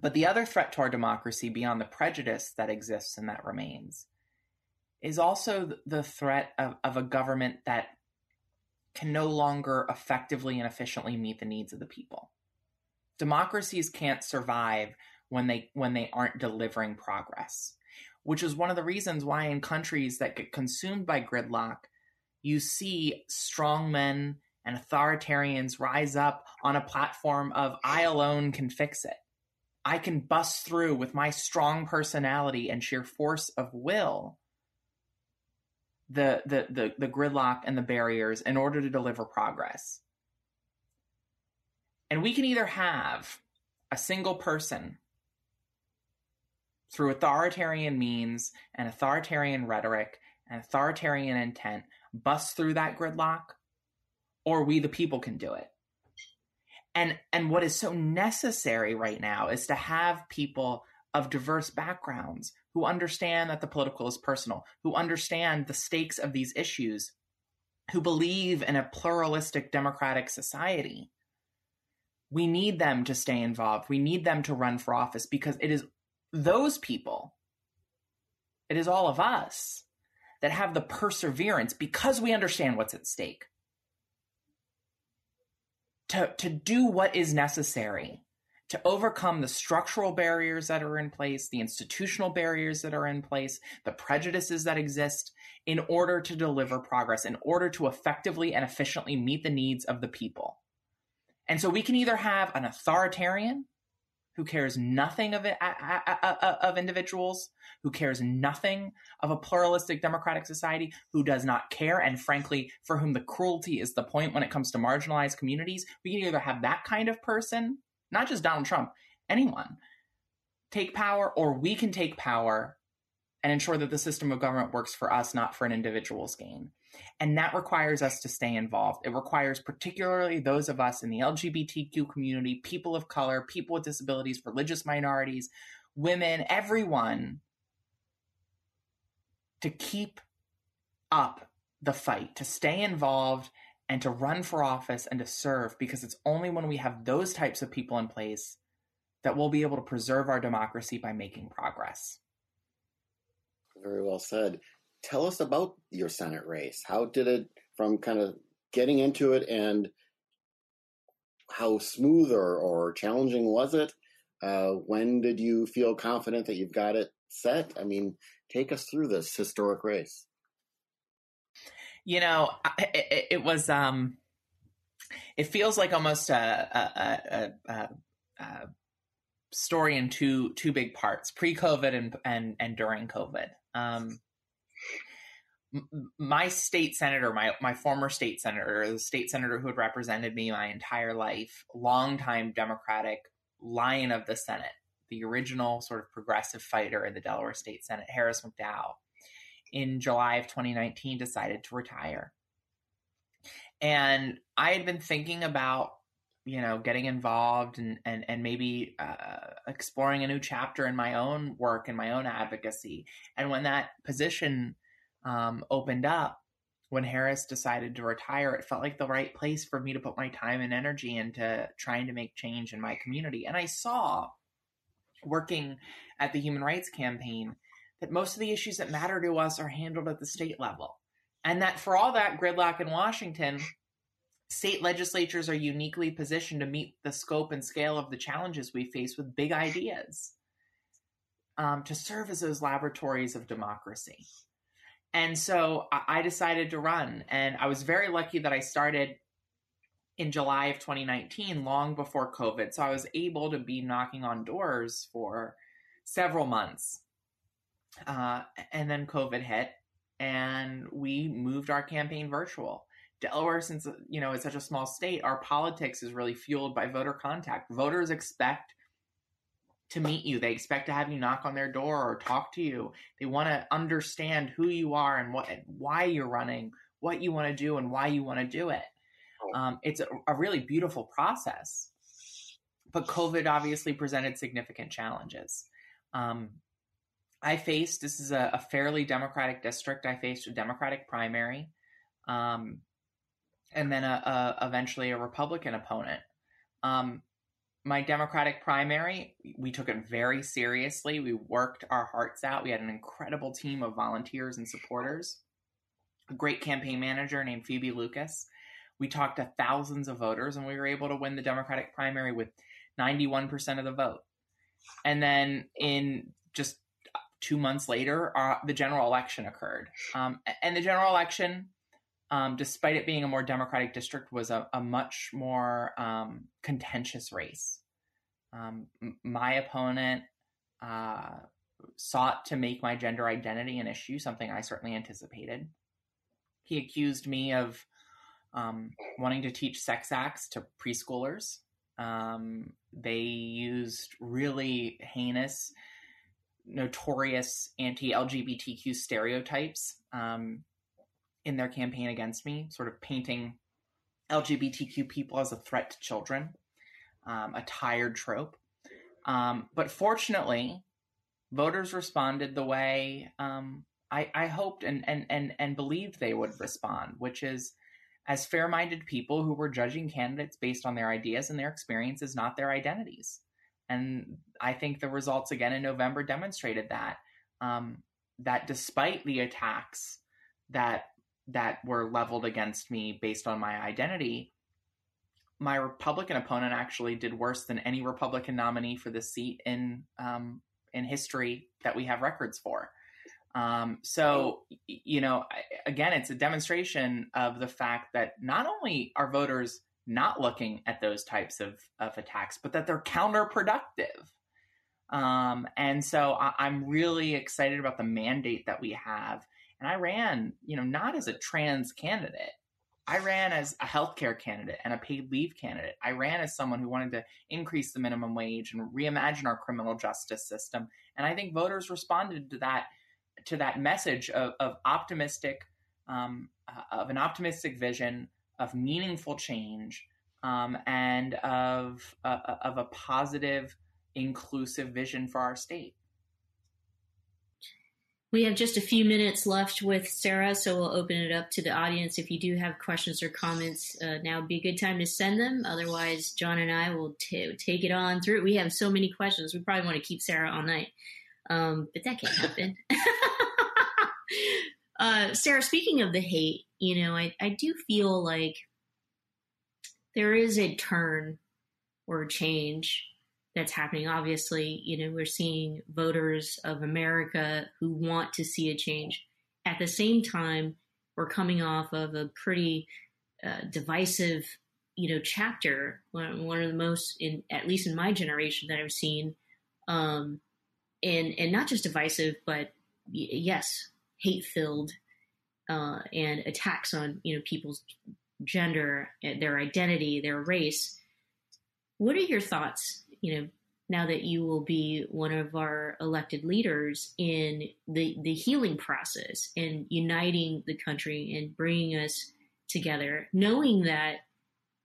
But the other threat to our democracy, beyond the prejudice that exists and that remains, is also the threat of, of a government that can no longer effectively and efficiently meet the needs of the people. Democracies can't survive when they when they aren't delivering progress, which is one of the reasons why in countries that get consumed by gridlock, you see strong men and authoritarians rise up on a platform of I alone can fix it. I can bust through with my strong personality and sheer force of will the, the, the, the gridlock and the barriers in order to deliver progress. And we can either have a single person through authoritarian means and authoritarian rhetoric and authoritarian intent bust through that gridlock, or we the people can do it. And and what is so necessary right now is to have people of diverse backgrounds who understand that the political is personal, who understand the stakes of these issues, who believe in a pluralistic democratic society. We need them to stay involved. We need them to run for office because it is those people, it is all of us that have the perseverance because we understand what's at stake to, to do what is necessary to overcome the structural barriers that are in place, the institutional barriers that are in place, the prejudices that exist in order to deliver progress, in order to effectively and efficiently meet the needs of the people. And so we can either have an authoritarian who cares nothing of it, of individuals, who cares nothing of a pluralistic democratic society, who does not care, and frankly, for whom the cruelty is the point when it comes to marginalized communities. We can either have that kind of person not just Donald Trump, anyone, take power, or we can take power and ensure that the system of government works for us, not for an individual's gain. And that requires us to stay involved. It requires particularly those of us in the LGBTQ community, people of color, people with disabilities, religious minorities, women, everyone to keep up the fight, to stay involved and to run for office and to serve because it's only when we have those types of people in place that we'll be able to preserve our democracy by making progress. Very well said. Tell us about your Senate race. How did it, from kind of getting into it, and how smooth or, or challenging was it? Uh, when did you feel confident that you've got it set? I mean, take us through this historic race you know, it, it, was. Um, it feels like almost a, a, a, a, story in two two big parts: pre-COVID and and and during COVID. Um, my state senator, my my former state senator, the state senator who had represented me my entire life, longtime Democratic lion of the Senate, the original sort of progressive fighter in the Delaware State Senate, Harris McDowell, in July of 2019 decided to retire. And I had been thinking about, you know, getting involved and and and maybe uh, exploring a new chapter in my own work and my own advocacy. And when that position um, opened up, when Harris decided to retire, it felt like the right place for me to put my time and energy into trying to make change in my community. And I saw working at the Human Rights Campaign that most of the issues that matter to us are handled at the state level. And that for all that gridlock in Washington, state legislatures are uniquely positioned to meet the scope and scale of the challenges we face with big ideas, um, to serve as those laboratories of democracy. And so I decided to run. And I was very lucky that I started in July of 2019, long before COVID. So I was able to be knocking on doors for several months. Uh, and then COVID hit, and we moved our campaign virtual. Delaware, since you know it's such a small state, our politics is really fueled by voter contact. Voters expect to meet you. They expect to have you knock on their door or talk to you. They want to understand who you are and what why you're running, what you want to do, and why you want to do it. Um, it's a, a, really beautiful process. But COVID obviously presented significant challenges. Um, I faced this is a, a, fairly Democratic district. I faced a Democratic primary, um, and then a, a, eventually a Republican opponent. Um, my Democratic primary, we took it very seriously. We worked our hearts out. We had an incredible team of volunteers and supporters, a great campaign manager named Phoebe Lucas. We talked to thousands of voters, and we were able to win the Democratic primary with 91% of the vote. And then in just two months later, uh, the general election occurred. Um, and the general election um, despite it being a more Democratic district, was a, a much more um, contentious race. Um, my opponent uh, sought to make my gender identity an issue, something I certainly anticipated. He accused me of um, wanting to teach sex acts to preschoolers. Um, they used really heinous, notorious anti LGBTQ stereotypes um, in their campaign against me, sort of painting LGBTQ people as a threat to children, um, a tired trope. Um, but fortunately, voters responded the way um, I, I, hoped and, and, and, and believed they would respond, which is as fair minded people who were judging candidates based on their ideas and their experiences, not their identities. And I think the results again in November demonstrated that. Um, that despite the attacks that that were leveled against me based on my identity, my Republican opponent actually did worse than any Republican nominee for the seat in um, in history that we have records for. Um, so, you know, again, it's a demonstration of the fact that not only are voters not looking at those types of, of attacks, but that they're counterproductive. Um, and so I, am really excited about the mandate that we have and I ran, you know, not as a trans candidate. I ran as a healthcare candidate and a paid leave candidate. I ran as someone who wanted to increase the minimum wage and reimagine our criminal justice system. And I think voters responded to that to that message of, of optimistic, um, uh, of an optimistic vision of meaningful change um, and of uh, of a positive, inclusive vision for our state. We have just a few minutes left with Sarah, so we'll open it up to the audience. If you do have questions or comments, uh, now would be a good time to send them. Otherwise, John and I will t- take it on through. We have so many questions. We probably want to keep Sarah all night, um, but that can't happen. uh, Sarah, speaking of the hate, you know, I, I do feel like there is a turn or a change that's happening. Obviously, you know, we're seeing voters of America who want to see a change. At the same time, we're coming off of a pretty uh, divisive, you know, chapter. One, of the most, in at least in my generation, that I've seen, um, and and not just divisive, but y- yes, hate filled. Uh, and attacks on you know people's gender, their identity, their race. What are your thoughts? You know, now that you will be one of our elected leaders in the the healing process and uniting the country and bringing us together, knowing that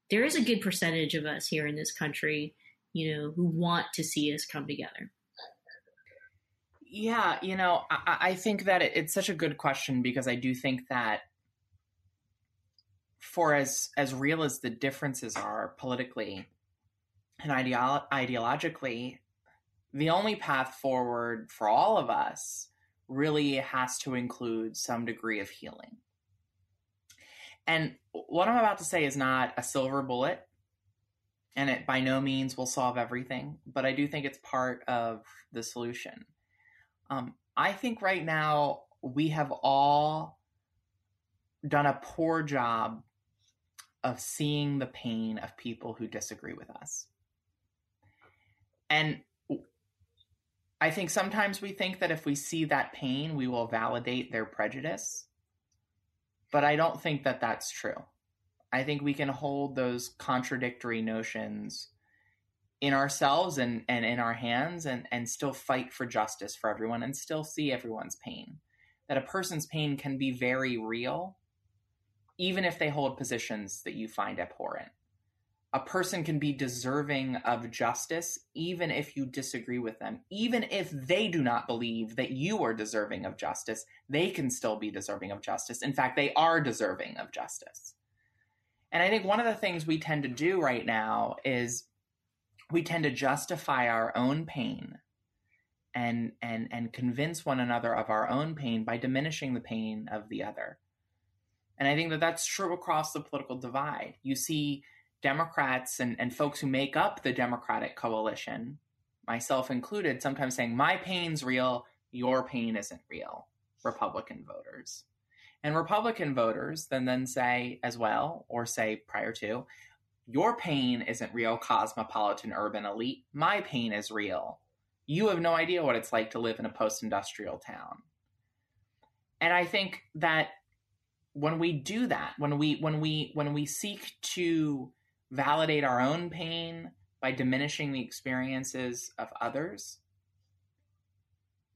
there is a good percentage of us here in this country, you know, who want to see us come together. Yeah, you know, I, I think that it, it's such a good question because I do think that for as as real as the differences are politically and ideolo- ideologically, the only path forward for all of us really has to include some degree of healing. And what I'm about to say is not a silver bullet, and it by no means will solve everything, but I do think it's part of the solution. Um, I think right now we have all done a poor job of seeing the pain of people who disagree with us. And I think sometimes we think that if we see that pain, we will validate their prejudice. But I don't think that that's true. I think we can hold those contradictory notions in ourselves and, and in our hands and, and still fight for justice for everyone and still see everyone's pain. That a person's pain can be very real, even if they hold positions that you find abhorrent a person can be deserving of justice even if you disagree with them. Even if they do not believe that you are deserving of justice, they can still be deserving of justice. In fact, they are deserving of justice. And I think one of the things we tend to do right now is we tend to justify our own pain and and and convince one another of our own pain by diminishing the pain of the other. And I think that that's true across the political divide. You see Democrats and, and folks who make up the Democratic coalition, myself included, sometimes saying, My pain's real, your pain isn't real, Republican voters. And Republican voters then then say as well, or say prior to, your pain isn't real, cosmopolitan urban elite. My pain is real. You have no idea what it's like to live in a post industrial town. And I think that when we do that, when we when we when we seek to validate our own pain by diminishing the experiences of others,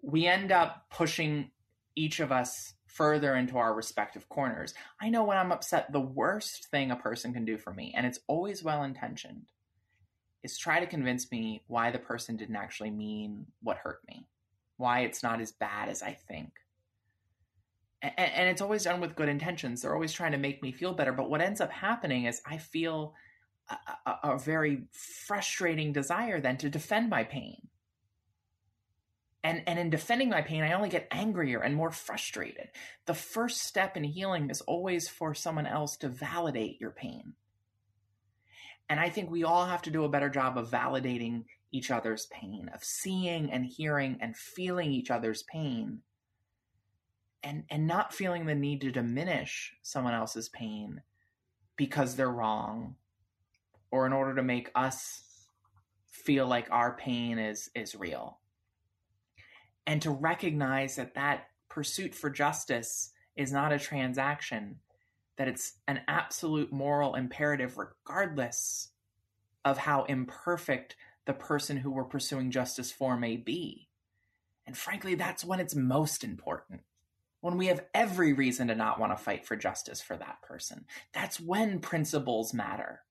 we end up pushing each of us further into our respective corners. I know when I'm upset, the worst thing a person can do for me, and it's always well intentioned, is try to convince me why the person didn't actually mean what hurt me, why it's not as bad as I think. And, and it's always done with good intentions. They're always trying to make me feel better. But what ends up happening is I feel a, a, very frustrating desire then to defend my pain. And, and in defending my pain, I only get angrier and more frustrated. The first step in healing is always for someone else to validate your pain. And I think we all have to do a better job of validating each other's pain, of seeing and hearing and feeling each other's pain, and, and not feeling the need to diminish someone else's pain because they're wrong or in order to make us feel like our pain is is real and to recognize that that pursuit for justice is not a transaction that it's an absolute moral imperative regardless of how imperfect the person who we're pursuing justice for may be. And frankly that's when it's most important. When we have every reason to not want to fight for justice for that person. That's when principles matter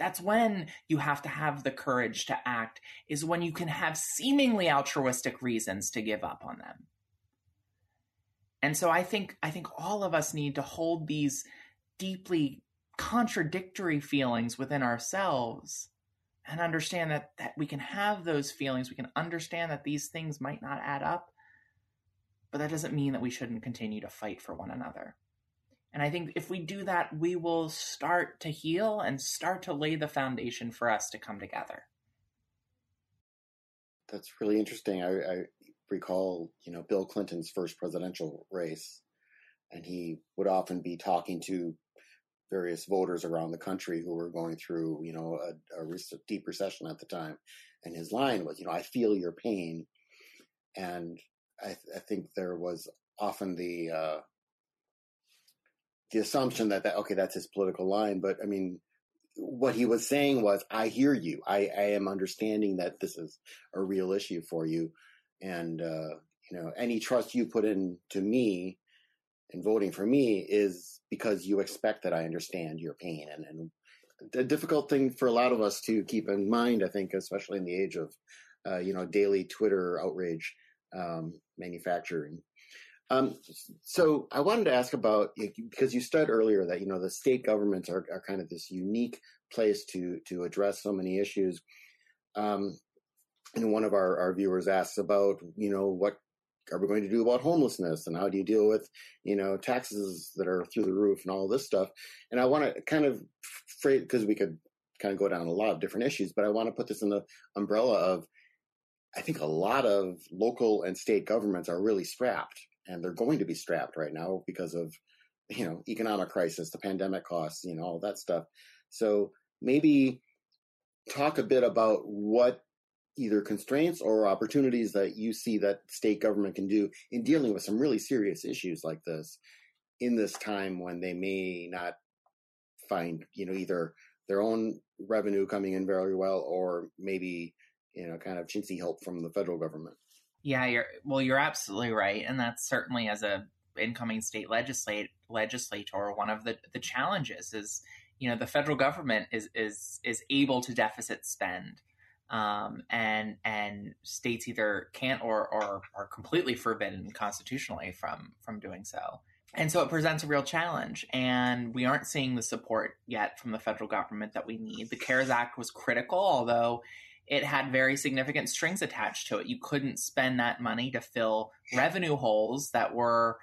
that's when you have to have the courage to act, is when you can have seemingly altruistic reasons to give up on them. And so I think I think all of us need to hold these deeply contradictory feelings within ourselves and understand that that we can have those feelings, we can understand that these things might not add up, but that doesn't mean that we shouldn't continue to fight for one another. And I think if we do that, we will start to heal and start to lay the foundation for us to come together. That's really interesting. I, I recall, you know, Bill Clinton's first presidential race, and he would often be talking to various voters around the country who were going through, you know, a, a deep recession at the time. And his line was, you know, I feel your pain. And I, I think there was often the uh, the assumption that that okay, that's his political line. But I mean, what he was saying was, I hear you. I, I am understanding that this is a real issue for you, and uh, you know, any trust you put into me and voting for me is because you expect that I understand your pain and, and a difficult thing for a lot of us to keep in mind, I think, especially in the age of, uh, you know, daily Twitter outrage um, manufacturing. Um, so I wanted to ask about because you said earlier that you know the state governments are, are kind of this unique place to to address so many issues. Um, and one of our, our viewers asks about you know what are we going to do about homelessness and how do you deal with you know taxes that are through the roof and all this stuff and i want to kind of phrase because we could kind of go down a lot of different issues but i want to put this in the umbrella of i think a lot of local and state governments are really strapped and they're going to be strapped right now because of you know economic crisis the pandemic costs you know all that stuff. So maybe talk a bit about what either constraints or opportunities that you see that state government can do in dealing with some really serious issues like this in this time when they may not find you know either their own revenue coming in very well or maybe you know kind of chintzy help from the federal government yeah you're well you're absolutely right and that's certainly as a incoming state legislate legislator one of the the challenges is you know the federal government is is is able to deficit spend um, and and states either can't or or are completely forbidden constitutionally from from doing so. And so it presents a real challenge, and we aren't seeing the support yet from the federal government that we need. The CARES Act was critical, although it had very significant strings attached to it. You couldn't spend that money to fill revenue holes that were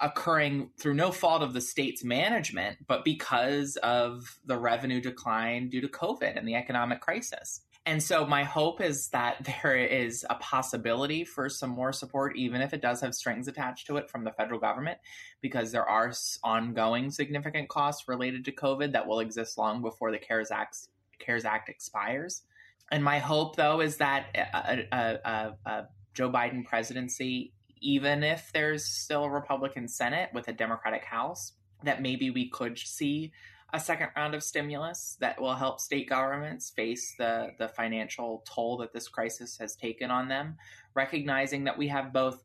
occurring through no fault of the state's management, but because of the revenue decline due to COVID and the economic crisis. And so my hope is that there is a possibility for some more support, even if it does have strings attached to it from the federal government, because there are ongoing significant costs related to COVID that will exist long before the CARES Act, CARES Act expires. And my hope, though, is that a, a, a, a Joe Biden presidency, even if there's still a Republican Senate with a Democratic House, that maybe we could see a second round of stimulus that will help state governments face the, the financial toll that this crisis has taken on them, recognizing that we have both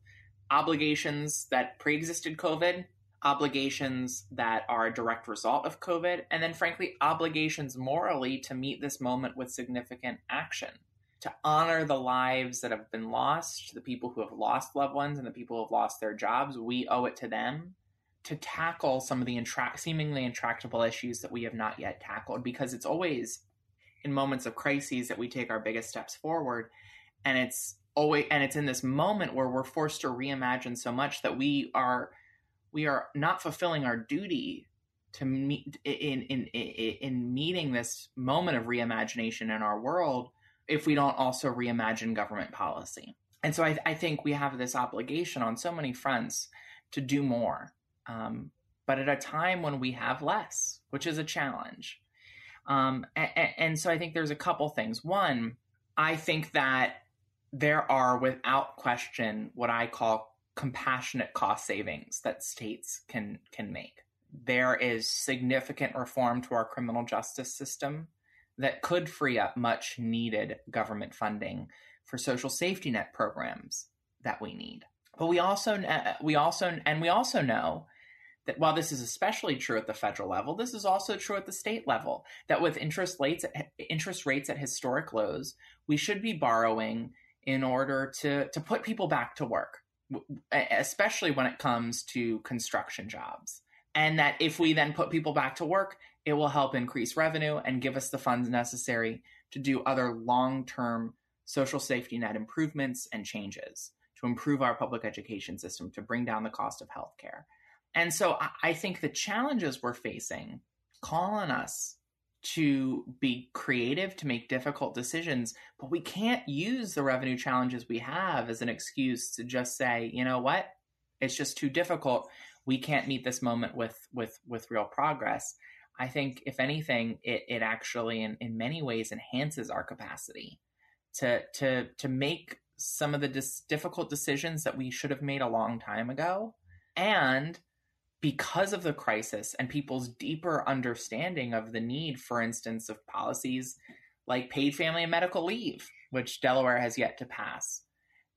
obligations that pre existed COVID, obligations that are a direct result of COVID, and then, frankly, obligations morally to meet this moment with significant action. To honor the lives that have been lost, the people who have lost loved ones, and the people who have lost their jobs, we owe it to them to tackle some of the intra- seemingly intractable issues that we have not yet tackled because it's always in moments of crises that we take our biggest steps forward and it's always and it's in this moment where we're forced to reimagine so much that we are we are not fulfilling our duty to meet in in in, in meeting this moment of reimagination in our world if we don't also reimagine government policy and so I, I think we have this obligation on so many fronts to do more um, but at a time when we have less, which is a challenge. Um, and, and so I think there's a couple things. One, I think that there are, without question, what I call compassionate cost savings that states can can make. There is significant reform to our criminal justice system that could free up much needed government funding for social safety net programs that we need. But we also uh, we also and we also know that while this is especially true at the federal level, this is also true at the state level. That with interest rates interest rates at historic lows, we should be borrowing in order to to put people back to work, especially when it comes to construction jobs. And that if we then put people back to work, it will help increase revenue and give us the funds necessary to do other long term social safety net improvements and changes to improve our public education system, to bring down the cost of healthcare. And so I think the challenges we're facing call on us to be creative, to make difficult decisions, but we can't use the revenue challenges we have as an excuse to just say, you know what, it's just too difficult. We can't meet this moment with with with real progress. I think, if anything, it, it actually, in, in many ways, enhances our capacity to to to make some of the dis- difficult decisions that we should have made a long time ago, and because of the crisis and people's deeper understanding of the need, for instance, of policies like paid family and medical leave, which Delaware has yet to pass.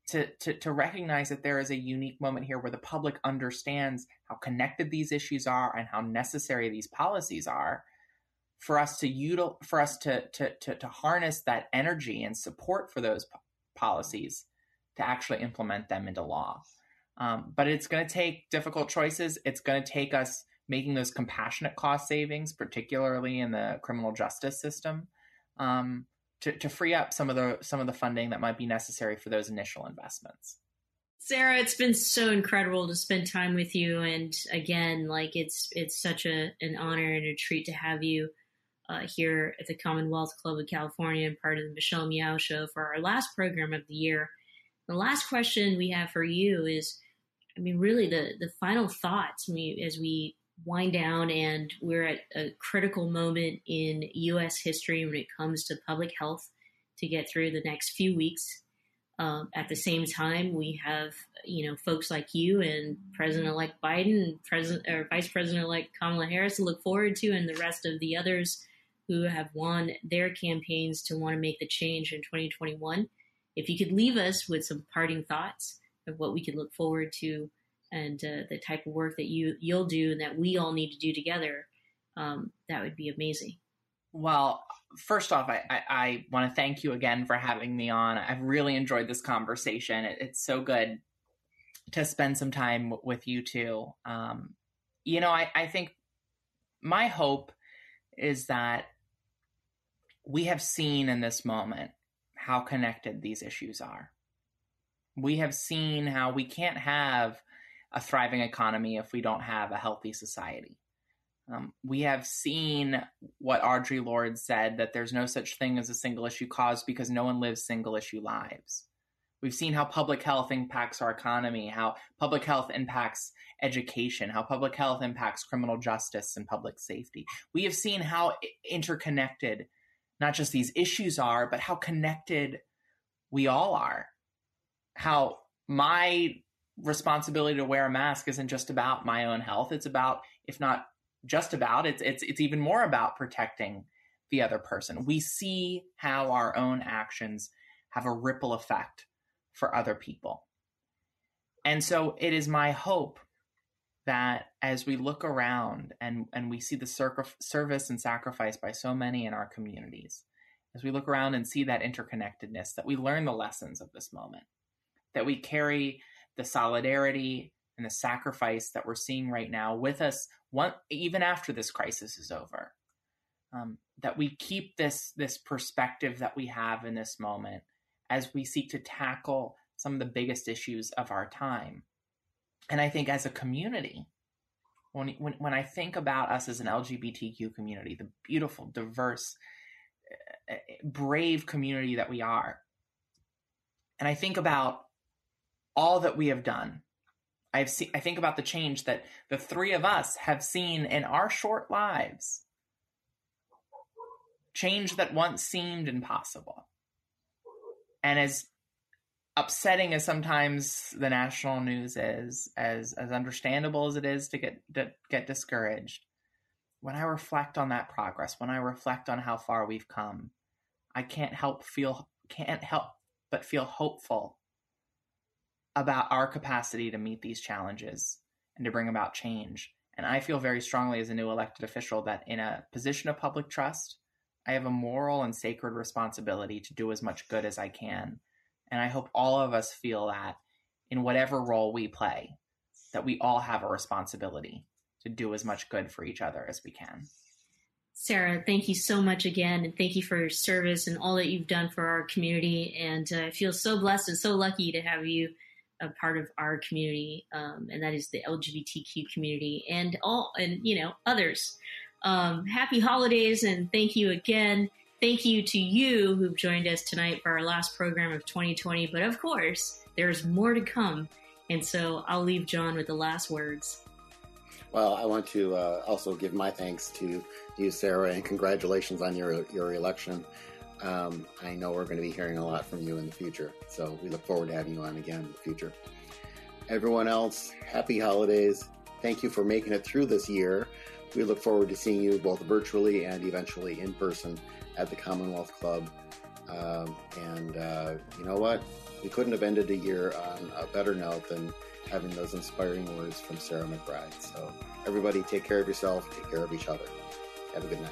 To, to, to recognize that there is a unique moment here where the public understands how connected these issues are and how necessary these policies are for us to util- for us to, to, to, to harness that energy and support for those policies to actually implement them into law. Um, but it's going to take difficult choices. It's going to take us making those compassionate cost savings, particularly in the criminal justice system, um, to, to free up some of the some of the funding that might be necessary for those initial investments. Sarah, it's been so incredible to spend time with you, and again, like it's it's such a an honor and a treat to have you uh, here at the Commonwealth Club of California and part of the Michelle Meow Show for our last program of the year. The last question we have for you is, I mean, really the the final thoughts. Mean, as we wind down and we're at a critical moment in U.S. history when it comes to public health to get through the next few weeks. Um, at the same time, we have you know folks like you and President-elect Biden President or Vice President-elect Kamala Harris to look forward to, and the rest of the others who have won their campaigns to want to make the change in 2021. If you could leave us with some parting thoughts of what we can look forward to and uh, the type of work that you you'll do and that we all need to do together, um, that would be amazing. Well, first off, I, I, I want to thank you again for having me on. I've really enjoyed this conversation. It, it's so good to spend some time w- with you too. Um, you know, I, I think my hope is that we have seen in this moment how connected these issues are. We have seen how we can't have a thriving economy if we don't have a healthy society. Um, we have seen what Audre Lorde said that there's no such thing as a single issue cause because no one lives single issue lives. We've seen how public health impacts our economy, how public health impacts education, how public health impacts criminal justice and public safety. We have seen how interconnected not just these issues are, but how connected we all are. How my responsibility to wear a mask isn't just about my own health, it's about, if not just about, it's it's it's even more about protecting the other person. We see how our own actions have a ripple effect for other people. And so it is my hope that as we look around and, and we see the service and sacrifice by so many in our communities, as we look around and see that interconnectedness, that we learn the lessons of this moment, that we carry the solidarity and the sacrifice that we're seeing right now with us, one, even after this crisis is over. Um, that we keep this this perspective that we have in this moment as we seek to tackle some of the biggest issues of our time and I think as a community, when, when, when I think about us as an LGBTQ community, the beautiful, diverse, eh, eh, brave community that we are, and I think about all that we have done, I've seen, I think about the change that the three of us have seen in our short lives, change that once seemed impossible. And as upsetting as sometimes the national news is, as as understandable as it is to get to get discouraged, when I reflect on that progress, when I reflect on how far we've come, I can't help feel can't help but feel hopeful about our capacity to meet these challenges and to bring about change. And I feel very strongly as a new elected official that in a position of public trust, I have a moral and sacred responsibility to do as much good as I can and I hope all of us feel that in whatever role we play, that we all have a responsibility to do as much good for each other as we can. Sarah, thank you so much again, and thank you for your service and all that you've done for our community. And uh, I feel so blessed and so lucky to have you a part of our community, um, and that is the LGBTQ community and all and you know others. Um, happy holidays, and thank you again. Thank you to you who've joined us tonight for our last program of 2020. But of course, there's more to come. And so I'll leave John with the last words. Well, I want to uh, also give my thanks to you, Sarah, and congratulations on your your election. Um, I know we're going to be hearing a lot from you in the future, so we look forward to having you on again in the future. Everyone else, happy holidays. thank you for making it through this year. We look forward to seeing you both virtually and eventually in person at the Commonwealth Club. Um, and uh, you know what? We couldn't have ended the year on a better note than having those inspiring words from Sarah McBride. So, everybody, take care of yourself, take care of each other. Have a good night.